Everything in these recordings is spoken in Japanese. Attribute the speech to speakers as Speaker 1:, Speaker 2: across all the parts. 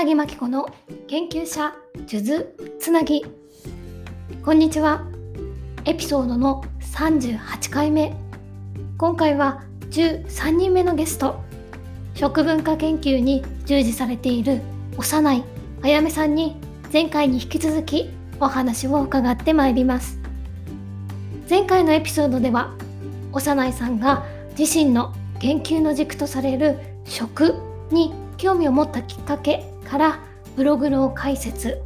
Speaker 1: 荒木真紀子の研究者数珠つなぎ。こんにちは。エピソードの38回目。今回は13人目のゲスト。食文化研究に従事されている幼いあやめさんに前回に引き続きお話を伺ってまいります。前回のエピソードでは幼いさんが自身の研究の軸とされる食に興味を持ったきっかけからブログの解説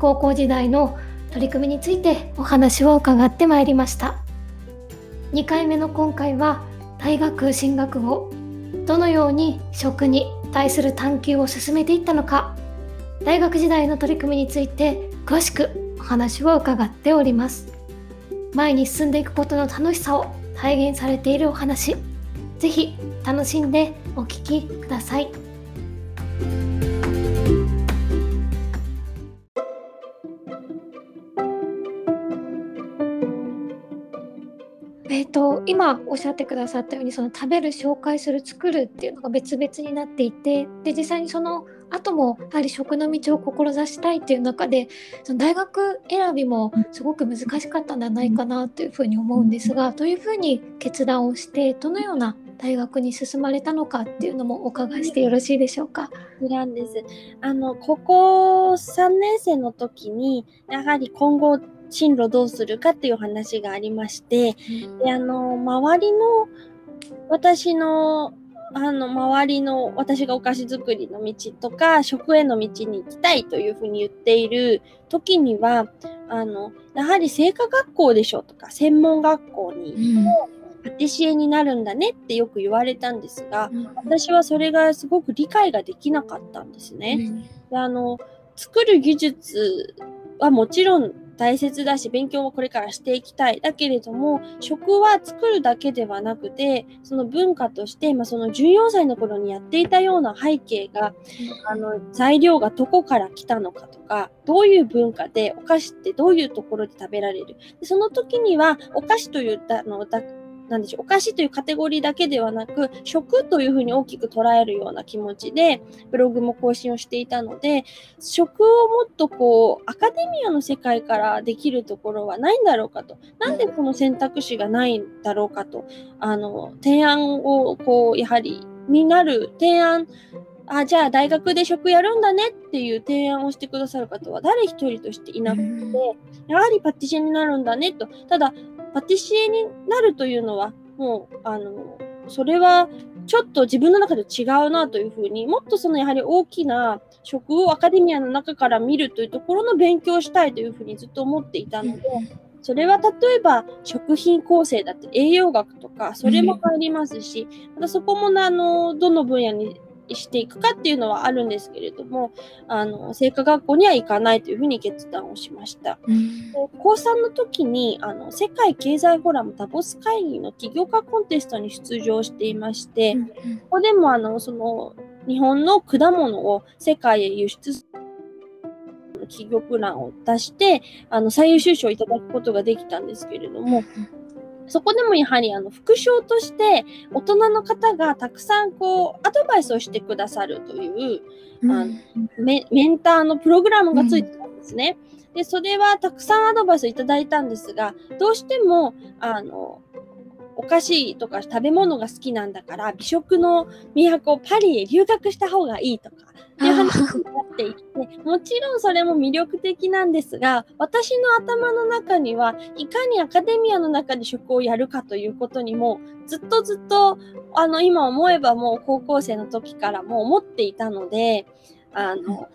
Speaker 1: 高校時代の取り組みについてお話を伺ってまいりました2回目の今回は大学進学後どのように食に対する探求を進めていったのか大学時代の取り組みについて詳しくお話を伺っております前に進んでいくことの楽しさを体現されているお話ぜひ楽しんでお聞きください。と、今おっしゃってくださったようにその食べる紹介する作るっていうのが別々になっていてで実際にその後もやはり食の道を志したいっていう中でその大学選びもすごく難しかったんじゃないかなというふうに思うんですがどういうふうに決断をしてどのような大学に進まれたのかっていうのもお伺いしてよろしいでしょうか？
Speaker 2: なんです。あの高校3年生の時にやはり今後進路どうするかっていう話がありまして、であの周りの私のあの周りの私がお菓子作りの道とか食への道に行きたいというふうに言っている時にはあのやはり製菓学校でしょとか専門学校にもパティシエになるんだねってよく言われたんですが、私はそれがすごく理解ができなかったんですね。であの作る技術はもちろん大切だし、勉強もこれからしていきたい。だけれども、食は作るだけではなくて、その文化として、まあ、その14歳の頃にやっていたような背景が、あの、材料がどこから来たのかとか、どういう文化でお菓子ってどういうところで食べられる。でその時には、お菓子といったのだなんでしょう、お菓子というカテゴリーだけではなく、食というふうに大きく捉えるような気持ちで、ブログも更新をしていたので、食をもっとこう、アカデミアの世界からできるところはないんだろうかと。なんでこの選択肢がないんだろうかと。あの、提案をこう、やはり、になる提案、あ、じゃあ大学で食やるんだねっていう提案をしてくださる方は誰一人としていなくて、やはりパティシエになるんだねと。ただ、パティシエになるというのは、もう、あの、それはちょっと自分の中で違うなというふうに、もっとそのやはり大きな職をアカデミアの中から見るというところの勉強をしたいというふうにずっと思っていたので、それは例えば食品構成だって栄養学とか、それも入りますし、またそこもあの、どの分野にしていくかっていうのはあるんですけれども、あの、製菓学校には行かないというふうに決断をしました。うん、高3の時に、あの、世界経済フォーラムダボス会議の起業家コンテストに出場していまして、うん、ここでもあの、その、日本の果物を世界へ輸出する企業プランを出して、あの、最優秀賞をいただくことができたんですけれども、そこでもやはりあの副賞として大人の方がたくさんこうアドバイスをしてくださるという、うん、あのメメンターのプログラムがついてたんですね。うん、で、それはたくさんアドバイスをいただいたんですが、どうしてもあのお菓子とか食べ物が好きなんだから美食の都パリへ留学した方がいいとかっていう話になっていてもちろんそれも魅力的なんですが私の頭の中にはいかにアカデミアの中で食をやるかということにもずっとずっとあの今思えばもう高校生の時からもう思っていたのであの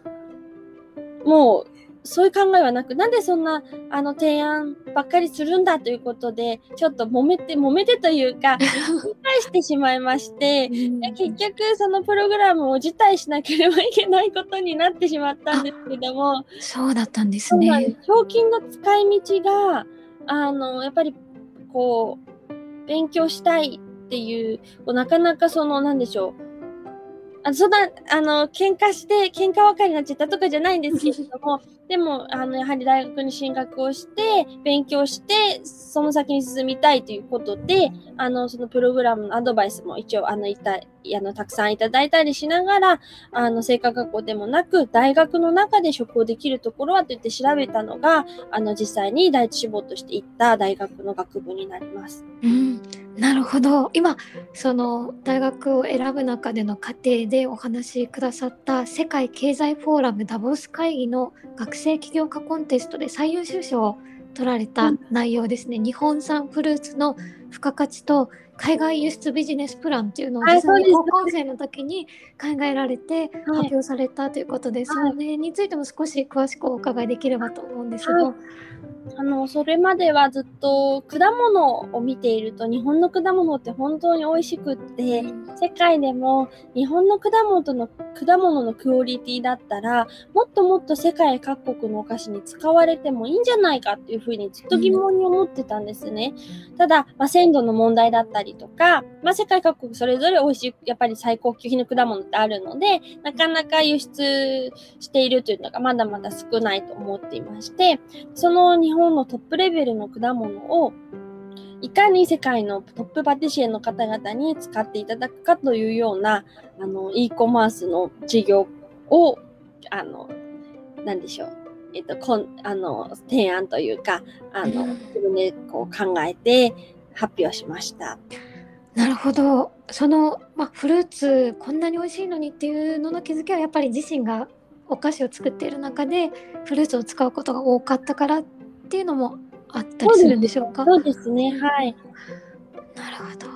Speaker 2: もうそういう考えはなく、なんでそんな、あの、提案ばっかりするんだということで、ちょっと揉めて、揉めてというか、理解してしまいまして、結局、そのプログラムを辞退しなければいけないことになってしまったんですけども、
Speaker 1: そうだったんですね。
Speaker 2: 賞金の使い道が、あの、やっぱり、こう、勉強したいっていう、なかなかその、なんでしょう、あそんな、あの、喧嘩して、喧嘩別れになっちゃったとかじゃないんですけれども、でも、あの、やはり大学に進学をして、勉強して、その先に進みたいということで、あの、そのプログラムのアドバイスも一応、あの、いた、あの、たくさんいただいたりしながら、あの、生活学校でもなく、大学の中で職をできるところはと言って調べたのが、あの、実際に第一志望として行った大学の学部になります。
Speaker 1: うんなるほど。今その大学を選ぶ中での過程でお話しくださった世界経済フォーラムダボス会議の学生起業家コンテストで最優秀賞を取られた内容ですね、うん、日本産フルーツの付加価値と海外輸出ビジネスプランっていうのを実際に高校生の時に考えられて発表されたということで、はい、それについても少し詳しくお伺いできればと思うんですが。はい。
Speaker 2: あの、それまではずっと果物を見ていると日本の果物って本当に美味しくって、世界でも日本の果物の果物のクオリティだったら、もっともっと世界各国のお菓子に使われてもいいんじゃないかっていうふうにずっと疑問に思ってたんですね。ただ、まあ、鮮度の問題だったりとか、まあ、世界各国それぞれ美味しい、やっぱり最高級品の果物ってあるので、なかなか輸出しているというのがまだまだ少ないと思っていまして、その日本のトップレベルの果物をいかに世界のトップパティシエの方々に使っていただくかというようなあの e コマースの事業をあの何でしょう。えっと、こんあの提案というかあの自分でこう考えて発表しました。
Speaker 1: なるほど。その、まあ、フルーツこんなに美味しいのにっていうのの気づきはやっぱり自身がお菓子を作っている中でフルーツを使うことが多かったからっていうのもあったりする。んでしょうか？
Speaker 2: そうですねはい。
Speaker 1: なるほど。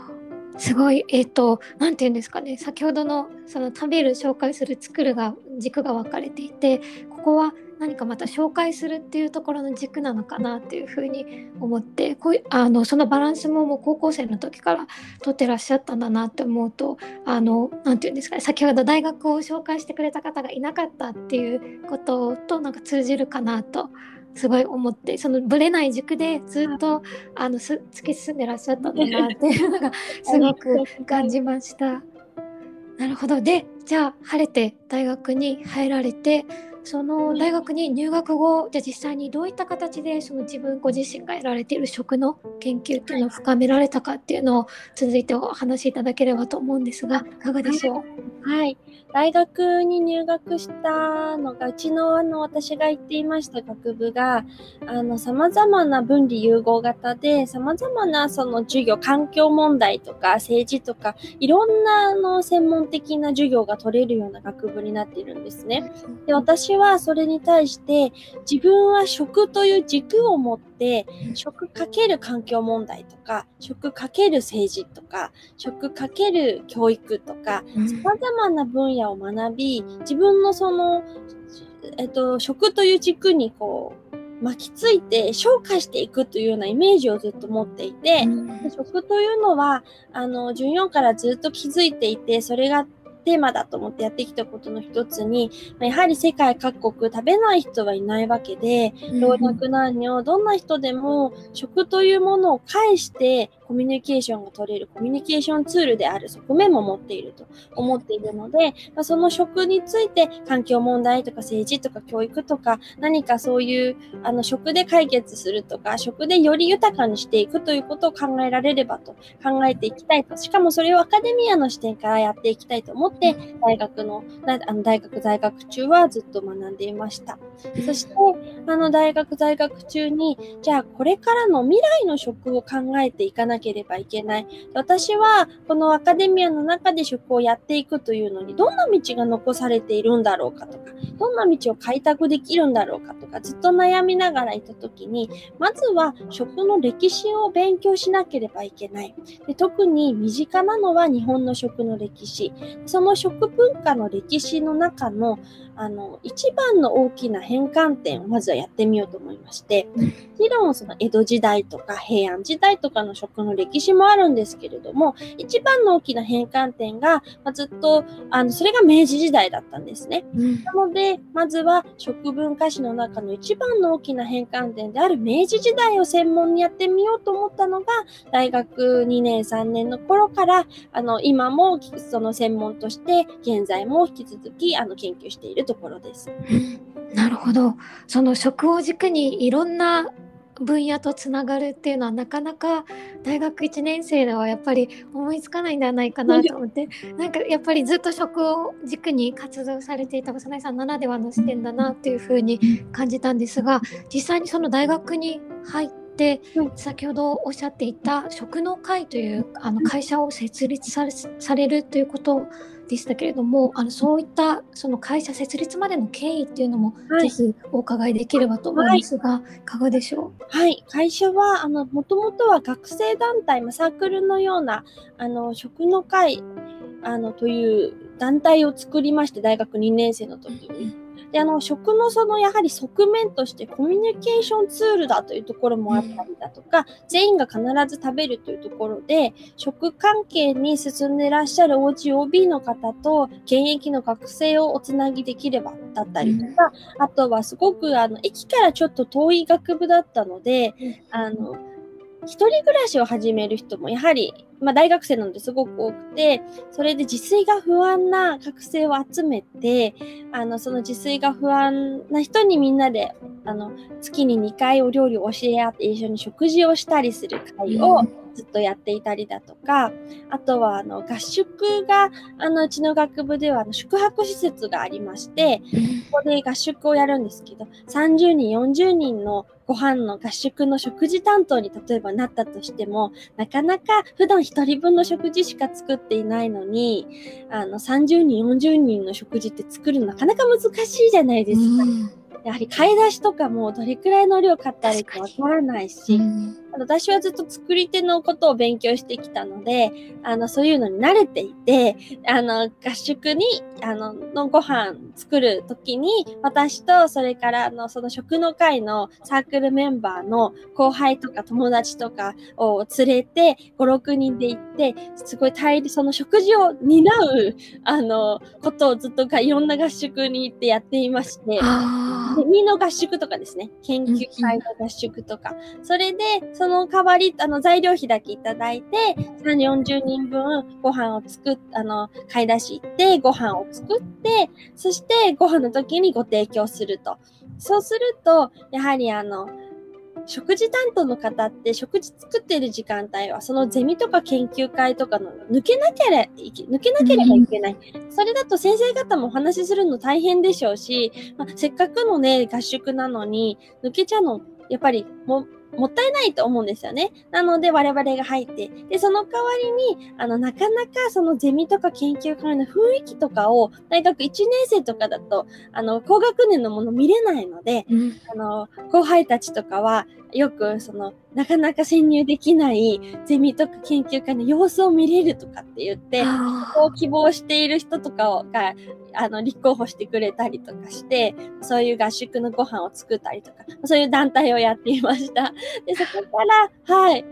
Speaker 1: すごいえっ、ー、と何て言うんですかね。先ほどのその食べる紹介する作るが軸が分かれていてここは何かまた紹介するっていうところの軸なのかなっていうふうに思ってこうあのそのバランスももう高校生の時から取ってらっしゃったんだなって思うとあの何て言うんですかね。先ほど大学を紹介してくれた方がいなかったっていうこととなんか通じるかなとすごい思ってそのぶれない軸でずっとあのす突き進んでらっしゃったんだなっていうのがすごく感じました。なるほどでじゃあ晴れて大学に入られてその大学に入学後じゃあ実際にどういった形でその自分ご自身がやられている食の研究っていうのを深められたかっていうのを続いてお話しいただければと思うんですがい。かがでしょ
Speaker 2: うはい。大学に入学したのがうちのあの私が行っていました学部がさまざまな分離融合型でさまざまなその授業環境問題とか政治とかいろんなあの専門的な授業が取れるような学部になっているんですね。で私はそれに対して自分は食という軸を持って食かける環境問題とか食かける政治とか食かける教育とかさまざまな分野を学び自分のその、えっと、食という軸にこう巻きついて消化していくというようなイメージをずっと持っていて、食というのはあの14からずっと気づいていてそれがテーマだと思ってやってきたことの一つに、やはり世界各国食べない人はいないわけで、老若男女、どんな人でも食というものを介してコミュニケーションが取れるコミュニケーションツールである側面も持っていると思っているので、まあ、その食について環境問題とか政治とか教育とか何かそういうあの食で解決するとか食でより豊かにしていくということを考えられればと考えていきたいと。しかもそれをアカデミアの視点からやっていきたいと思って大学のあの大学在学中はずっと学んでいました。そしてあの大学在学中にじゃあこれからの未来の食を考えていかないければいけない。私はこのアカデミアの中で職をやっていくというのにどんな道が残されているんだろうかとか、どんな道を開拓できるんだろうかとか、ずっと悩みながらいた時に、まずは食の歴史を勉強しなければいけない。で特に身近なのは日本の食の歴史。その食文化の歴史の中のあの一番の大きな変換点をまずはやってみようと思いまして、もちろんその江戸時代とか平安時代とかの食学の歴史もあるんですけれども、一番の大きな変換点が、まあ、ずっと、あの、それが明治時代だったんですね。
Speaker 1: うん
Speaker 2: なので、まずは食文化史の中の一番の大きな変換点である明治時代を専門にやってみようと思ったのが、大学2年3年の頃から、あの、今もその専門として、現在も引き続き、あの、研究しているところです。
Speaker 1: うんなるほどその食を軸にいろんな分野とつながるっていうのはなかなか大学1年生ではやっぱり思いつかないんではないかなと思って。なんかやっぱりずっと食を軸に活動されていた幼いさんならではの視点だなっていうふうに感じたんですが実際にその大学に入って
Speaker 2: はい。
Speaker 1: 先ほどおっしゃっていた食の会というあの会社を設立されるということでしたけれどもあのそういったその会社設立までの経緯っていうのも
Speaker 2: はい。
Speaker 1: ぜひお伺いできればと思うんですが、い、かがでしょ
Speaker 2: はい、会社は、あの、もともとは学生団体、まあ、サークルのような、あの、食の会、あの、という団体を作りまして、大学2年生の時に。で、あの、食のその、やはり側面としてコミュニケーションツールだというところもあったりだとか、全員が必ず食べるというところで、食関係に進んでいらっしゃる OGOB の方と、現役の学生をおつなぎできればだったりとか、あとはすごく、あの、駅からちょっと遠い学部だったので、あの、一人暮らしを始める人もやはり、まあ大学生なのですごく多くて、それで自炊が不安な学生を集めて、あの、その自炊が不安な人にみんなで、あの、月に2回お料理を教え合って一緒に食事をしたりする会をずっとやっていたりだとか、あとは、あの、合宿が、あの、うちの学部では、あの、宿泊施設がありまして、ここで合宿をやるんですけど、30人、40人のご飯の合宿の食事担当に例えばなったとしても、なかなか普段一人分の食事しか作っていないのに、あの、30人、40人の食事って作るのなかなか難しいじゃないですか。やはり買い出しとかもどれくらいの量買ったらいいかわからないし、あの私はずっと作り手のことを勉強してきたので、あの、そういうのに慣れていて、あの、合宿に、あの、のご飯作るときに、私と、それから、あの、その食の会のサークルメンバーの後輩とか友達とかを連れて、5、6人で行って、すごい大量、その食事を担う、あの、ことをずっとがいろんな合宿に行ってやっていまして、
Speaker 1: あ
Speaker 2: セミの合宿とかですね。研究会の合宿とか。それで、そその代わり、あの、材料費だけいただいて、3、40人分ご飯を作っ、あの、買い出し行って、ご飯を作って、そしてご飯の時にご提供すると。そうすると、やはりあの、食事担当の方って食事作っている時間帯はそのゼミとか研究会とかの抜けなければいけ抜けなければいけない。それだと先生方もお話しするの大変でしょうし、まあ、せっかくのね、合宿なのに抜けちゃうの、やっぱりももったいないと思うんですよね。なので我々が入って、で、その代わりに、あの、なかなかそのゼミとか研究会の雰囲気とかを大学1年生とかだと、あの、高学年のもの見れないので、
Speaker 1: うん。
Speaker 2: あの、後輩たちとかは、よく、その、なかなか潜入できないゼミとか研究会の様子を見れるとかって言って、
Speaker 1: あ
Speaker 2: こう希望している人とかをが、あの、立候補してくれたりとかして、そういう合宿のご飯を作ったりとか、そういう団体をやっていました。で、そこから、はい。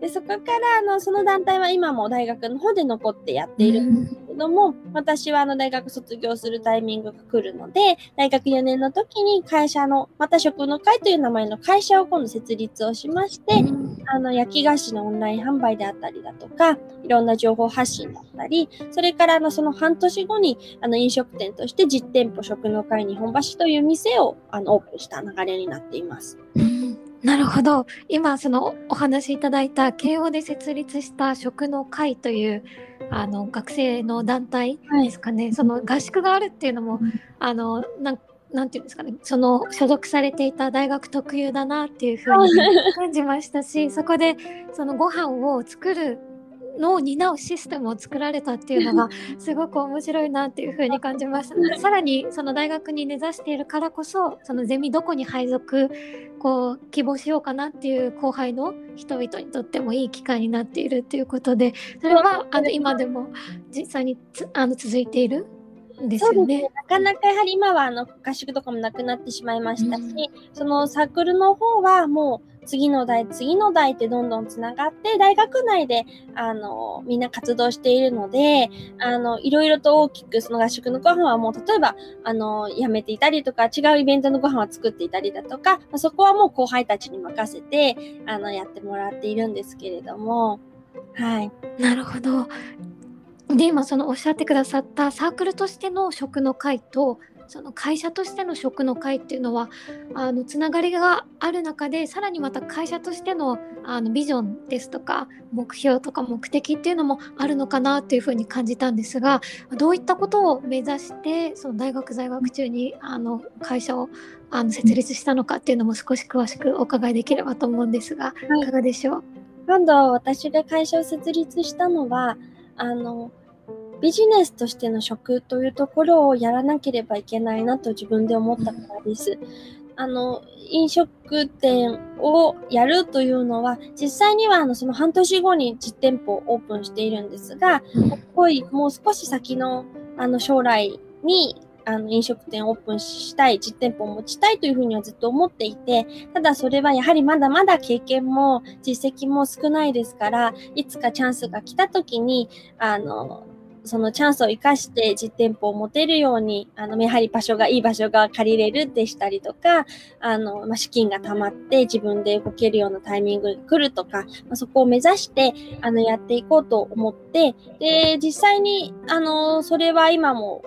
Speaker 2: で、そこから、あの、その団体は今も大学の方で残ってやっている。ん。ですけども、私はあの大学卒業するタイミングが来るので、大学4年の時に会社の、また食の会という名前の会社を今度設立をしまして、あの、焼き菓子のオンライン販売であったりだとか、いろんな情報発信だったり、それからあの、その半年後に、あの、飲食店として実店舗食の会日本橋という店を、あの、オープンした流れになっています。
Speaker 1: うんなるほど。今そのお話しいただいた慶応で設立した食の会というあの学生の団体ですかね、その合宿があるっていうのも、
Speaker 2: うん。
Speaker 1: あのなんなんていうんですかね。その所属されていた大学特有だなっていうふうに 感じましたしそこでそのご飯を作るのを担うシステムを作られたっていうのがすごく面白いなっていうふうに感じました。さらにその大学に根ざしているからこそそのゼミどこに配属こう希望しようかなっていう後輩の人々にとってもいい機会になっているということでそれはあの今でも実際につあの続いているんですよね。
Speaker 2: なかなかやはり今はあの合宿とかもなくなってしまいましたし、
Speaker 1: うん。
Speaker 2: そのサークルの方はもう次の代、次の代ってどんどんつながって、大学内で、あの、みんな活動しているので、あの、いろいろと大きく、その合宿のご飯はもう、例えば、あの、やめていたりとか、違うイベントのご飯は作っていたりだとか、ま、そこはもう後輩たちに任せて、あの、やってもらっているんですけれども、はい。
Speaker 1: なるほど。で今そのおっしゃってくださったサークルとしての食の会とその会社としての食の会っていうのはあのつながりがある中でさらにまた会社としてのあのビジョンですとか目標とか目的っていうのもあるのかなというふうに感じたんですがどういったことを目指してその大学在学中にあの会社をあの設立したのかっていうのも少し詳しくお伺いできればと思うんですが、い、かがでしょう？
Speaker 2: 今度私が会社を設立したのはあのビジネスとしての食というところをやらなければいけないなと自分で思ったからです。あの、飲食店をやるというのは、実際にはあのその半年後に実店舗をオープンしているんですが、こいもう少し先のあの将来にあの飲食店をオープンしたい、実店舗を持ちたいというふうにはずっと思っていて、ただそれはやはりまだまだ経験も実績も少ないですから、いつかチャンスが来た時に、あの、そのチャンスを生かして実店舗を持てるように、あの、やはり場所が、いい場所が借りれるでしたりとか、あの、まあ、資金が貯まって自分で動けるようなタイミングが来るとか、まあ、そこを目指して、あの、やっていこうと思って、で、実際に、あの、それは今も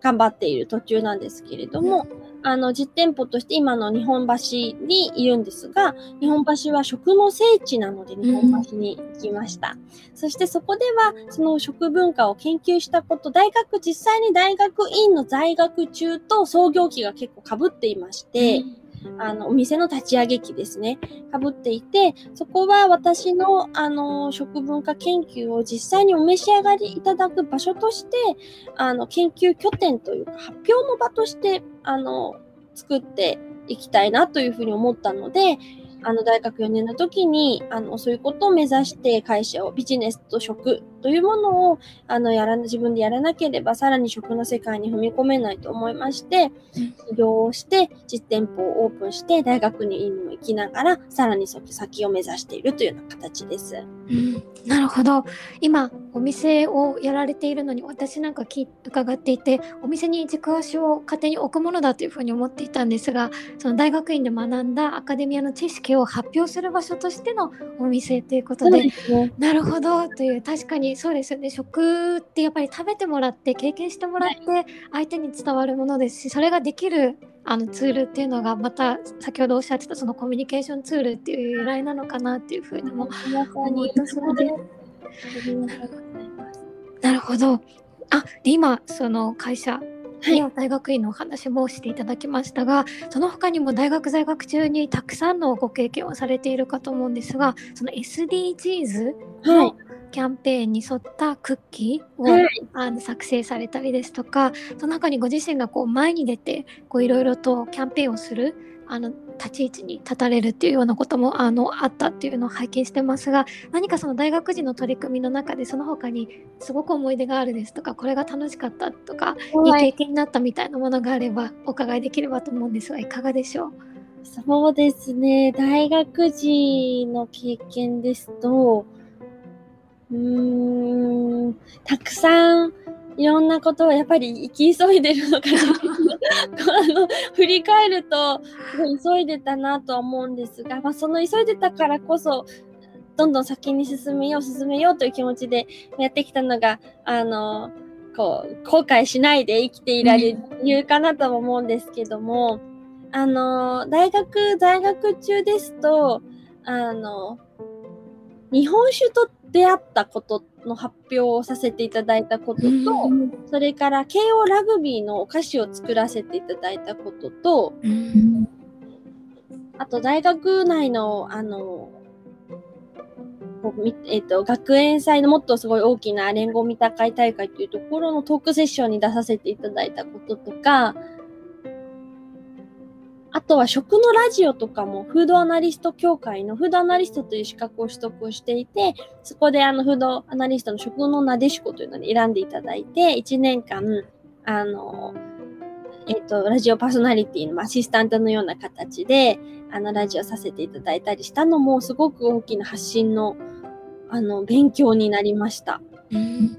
Speaker 2: 頑張っている途中なんですけれども、あの、実店舗として今の日本橋にいるんですが、日本橋は食の聖地なので日本橋に行きました。うん、そしてそこでは、その食文化を研究したこと、大学、実際に大学院の在学中と創業期が結構被っていまして、うん。あの、お店の立ち上げ期ですね、かぶっていて、そこは私の、あの、食文化研究を実際にお召し上がりいただく場所として、あの、研究拠点というか、発表の場として、あの、作っていきたいなというふうに思ったので、あの大学4年の時にあのそういうことを目指して会社をビジネスと食というものをあのやら自分でやらなければさらに食の世界に踏み込めないと思いまして起業をして実店舗をオープンして大学にも行きながらさらに先を目指しているというような形です。
Speaker 1: うん、なるほど今お店をやられているのに私なんか伺っていてお店に軸足を勝手に置くものだというふうに思っていたんですがその大学院で学んだアカデミアの知識を発表する場所としてのお店ということで、ね、なるほど。という確かにそうですよね。食ってやっぱり食べてもらって経験してもらって相手に伝わるものですしそれができるあのツールっていうのがまた先ほどおっしゃってたそのコミュニケーションツールっていう由来なのかなっていうふうにも思いますので。なるほど。あで今その会社に大学院のお話もしていただきましたが、その他にも大学在学中にたくさんのご経験をされているかと思うんですがその SDGs のキャンペーンに沿ったクッキーを、はい、あの作成されたりですとかその中にご自身がこう前に出ていろいろとキャンペーンをするあの立ち位置に立たれるっていうようなこともあのあったっていうのを拝見してますが何かその大学時の取り組みの中でその他にすごく思い出があるですとかこれが楽しかったとか、はい、いい経験になったみたいなものがあればお伺いできればと思うんですがいかがでしょう？
Speaker 2: そうですね。大学時の経験ですとうーんたくさんいろんなことをやっぱり生き急いでるのかな。あの振り返ると急いでたなとは思うんですが、まあ、その急いでたからこそどんどん先に進めよう進めようという気持ちでやってきたのがあのこう後悔しないで生きていられる理由かなとも思うんですけども、あの大学在学中ですとあの日本酒と出会ったことの発表をさせていただいたことと、それから慶応ラグビーのお菓子を作らせていただいたことと、あと大学内の、あの、えっ、と、学園祭のもっとすごい大きな連合見た会大会というところのトークセッションに出させていただいたこととか、あとは食のラジオとかもフードアナリスト協会のフードアナリストという資格を取得していて、そこであのフードアナリストの食のなでしこというのに選んでいただいて、1年間、あの、えっ、と、ラジオパーソナリティのアシスタントのような形で、あの、ラジオさせていただいたりしたのも、すごく大きな発信の、あの、勉強になりました。
Speaker 1: うん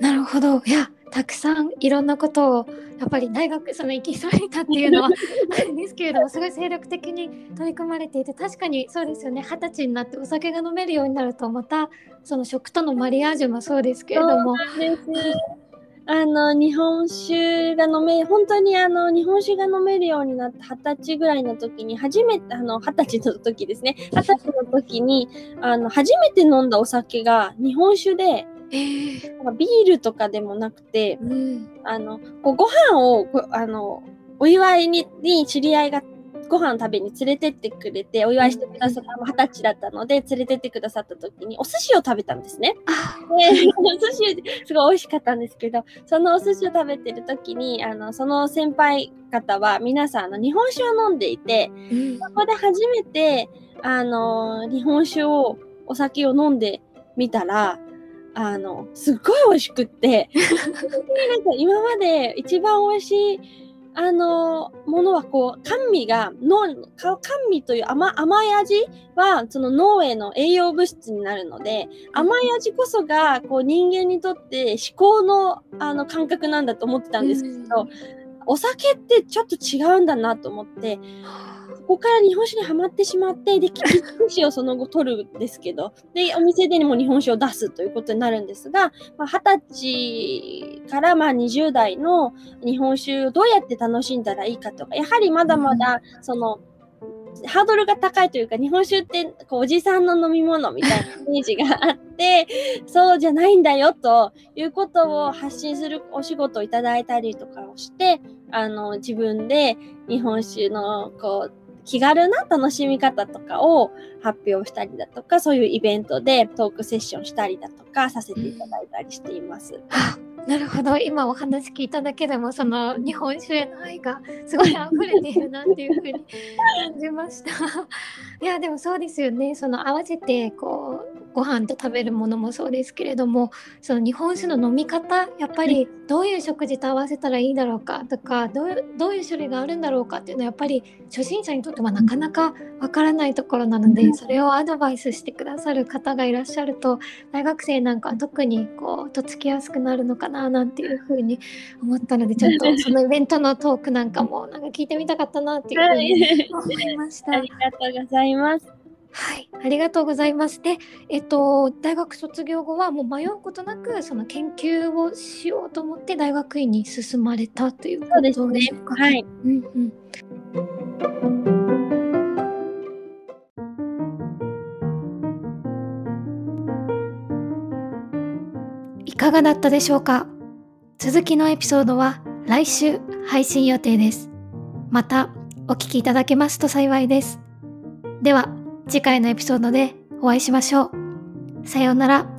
Speaker 1: なるほどいやたくさんいろんなことをやっぱり大学その行きそれたっていうのはあるんですけれどもすごい精力的に取り組まれていて確かにそうですよね。二十歳になってお酒が飲めるようになるとまたその食とのマリアージュもそうですけれども。
Speaker 2: あの、日本酒が飲め、本当にあの、日本酒が飲めるようになって二十歳ぐらいの時に、初めて、あの、二十歳の時ですね、二十歳の時に、あの、初めて飲んだお酒が日本酒で、
Speaker 1: えー。
Speaker 2: ビールとかでもなくて、
Speaker 1: うん。
Speaker 2: あの、こうご飯をあの、お祝いに、に知り合いがご飯食べに連れてってくれて、お祝いしてくださった、二十歳だったので、連れてってくださった時に、お寿司を食べたんですね。お寿司、すごい美味しかったんですけど、そのお寿司を食べてる時に、あの、その先輩方は皆さん、あの、日本酒を飲んでいて、
Speaker 1: うん。
Speaker 2: そこで初めて、あの、日本酒を、お酒を飲んでみたら、あの、すっごい美味しくって、なんか今まで一番美味しい、あの、ものはこう、甘味が、脳、か甘味という甘甘い味は、その脳への栄養物質になるので、甘い味こそが、こう、人間にとって思考の、あの、感覚なんだと思ってたんですけど、お酒ってちょっと違うんだなと思って、そこから日本酒にはまってしまって、で、日本酒をその後取るんですけど、で、お店でも日本酒を出すということになるんですが、まあ、歳からまあ20代の日本酒をどうやって楽しんだらいいかとか、やはりまだまだ、その、ハードルが高いというか、日本酒ってこうおじさんの飲み物みたいなイメージがあって、そうじゃないんだよということを発信するお仕事をいただいたりとかをして、あの、自分で日本酒のこう、気軽な楽しみ方とかを発表したりだとか、そういうイベントでトークセッションしたりだとかさせていただいたりしています。
Speaker 1: なるほど。今お話聞いただけでもその日本酒への愛がすごい溢れているなっていうふうに感じました。いやでもそうですよね。その合わせてこうご飯と食べるものもそうですけれどもその日本酒の飲み方やっぱりどういう食事と合わせたらいいだろうかとかどういうどういう種類があるんだろうかっていうのはやっぱり初心者にとってはなかなかわからないところなのでそれをアドバイスしてくださる方がいらっしゃると大学生なんかは特にこうとっつきやすくなるのかななんていうふうに思ったので ちょっとそのイベントのトークなんかもなんか聞いてみたかったなっていうふうに思いました。
Speaker 2: ありがとうございます。
Speaker 1: はい、ありがとうございます。で、えっと、大学卒業後はもう迷うことなく、その研究をしようと思って大学院に進まれたということ
Speaker 2: そうですね
Speaker 1: でしょうか。
Speaker 2: はい。
Speaker 1: うんうん。いかがだったでしょうか続きのエピソードは来週配信予定です。またお聞きいただけますと幸いです。では次回のエピソードでお会いしましょう。さようなら。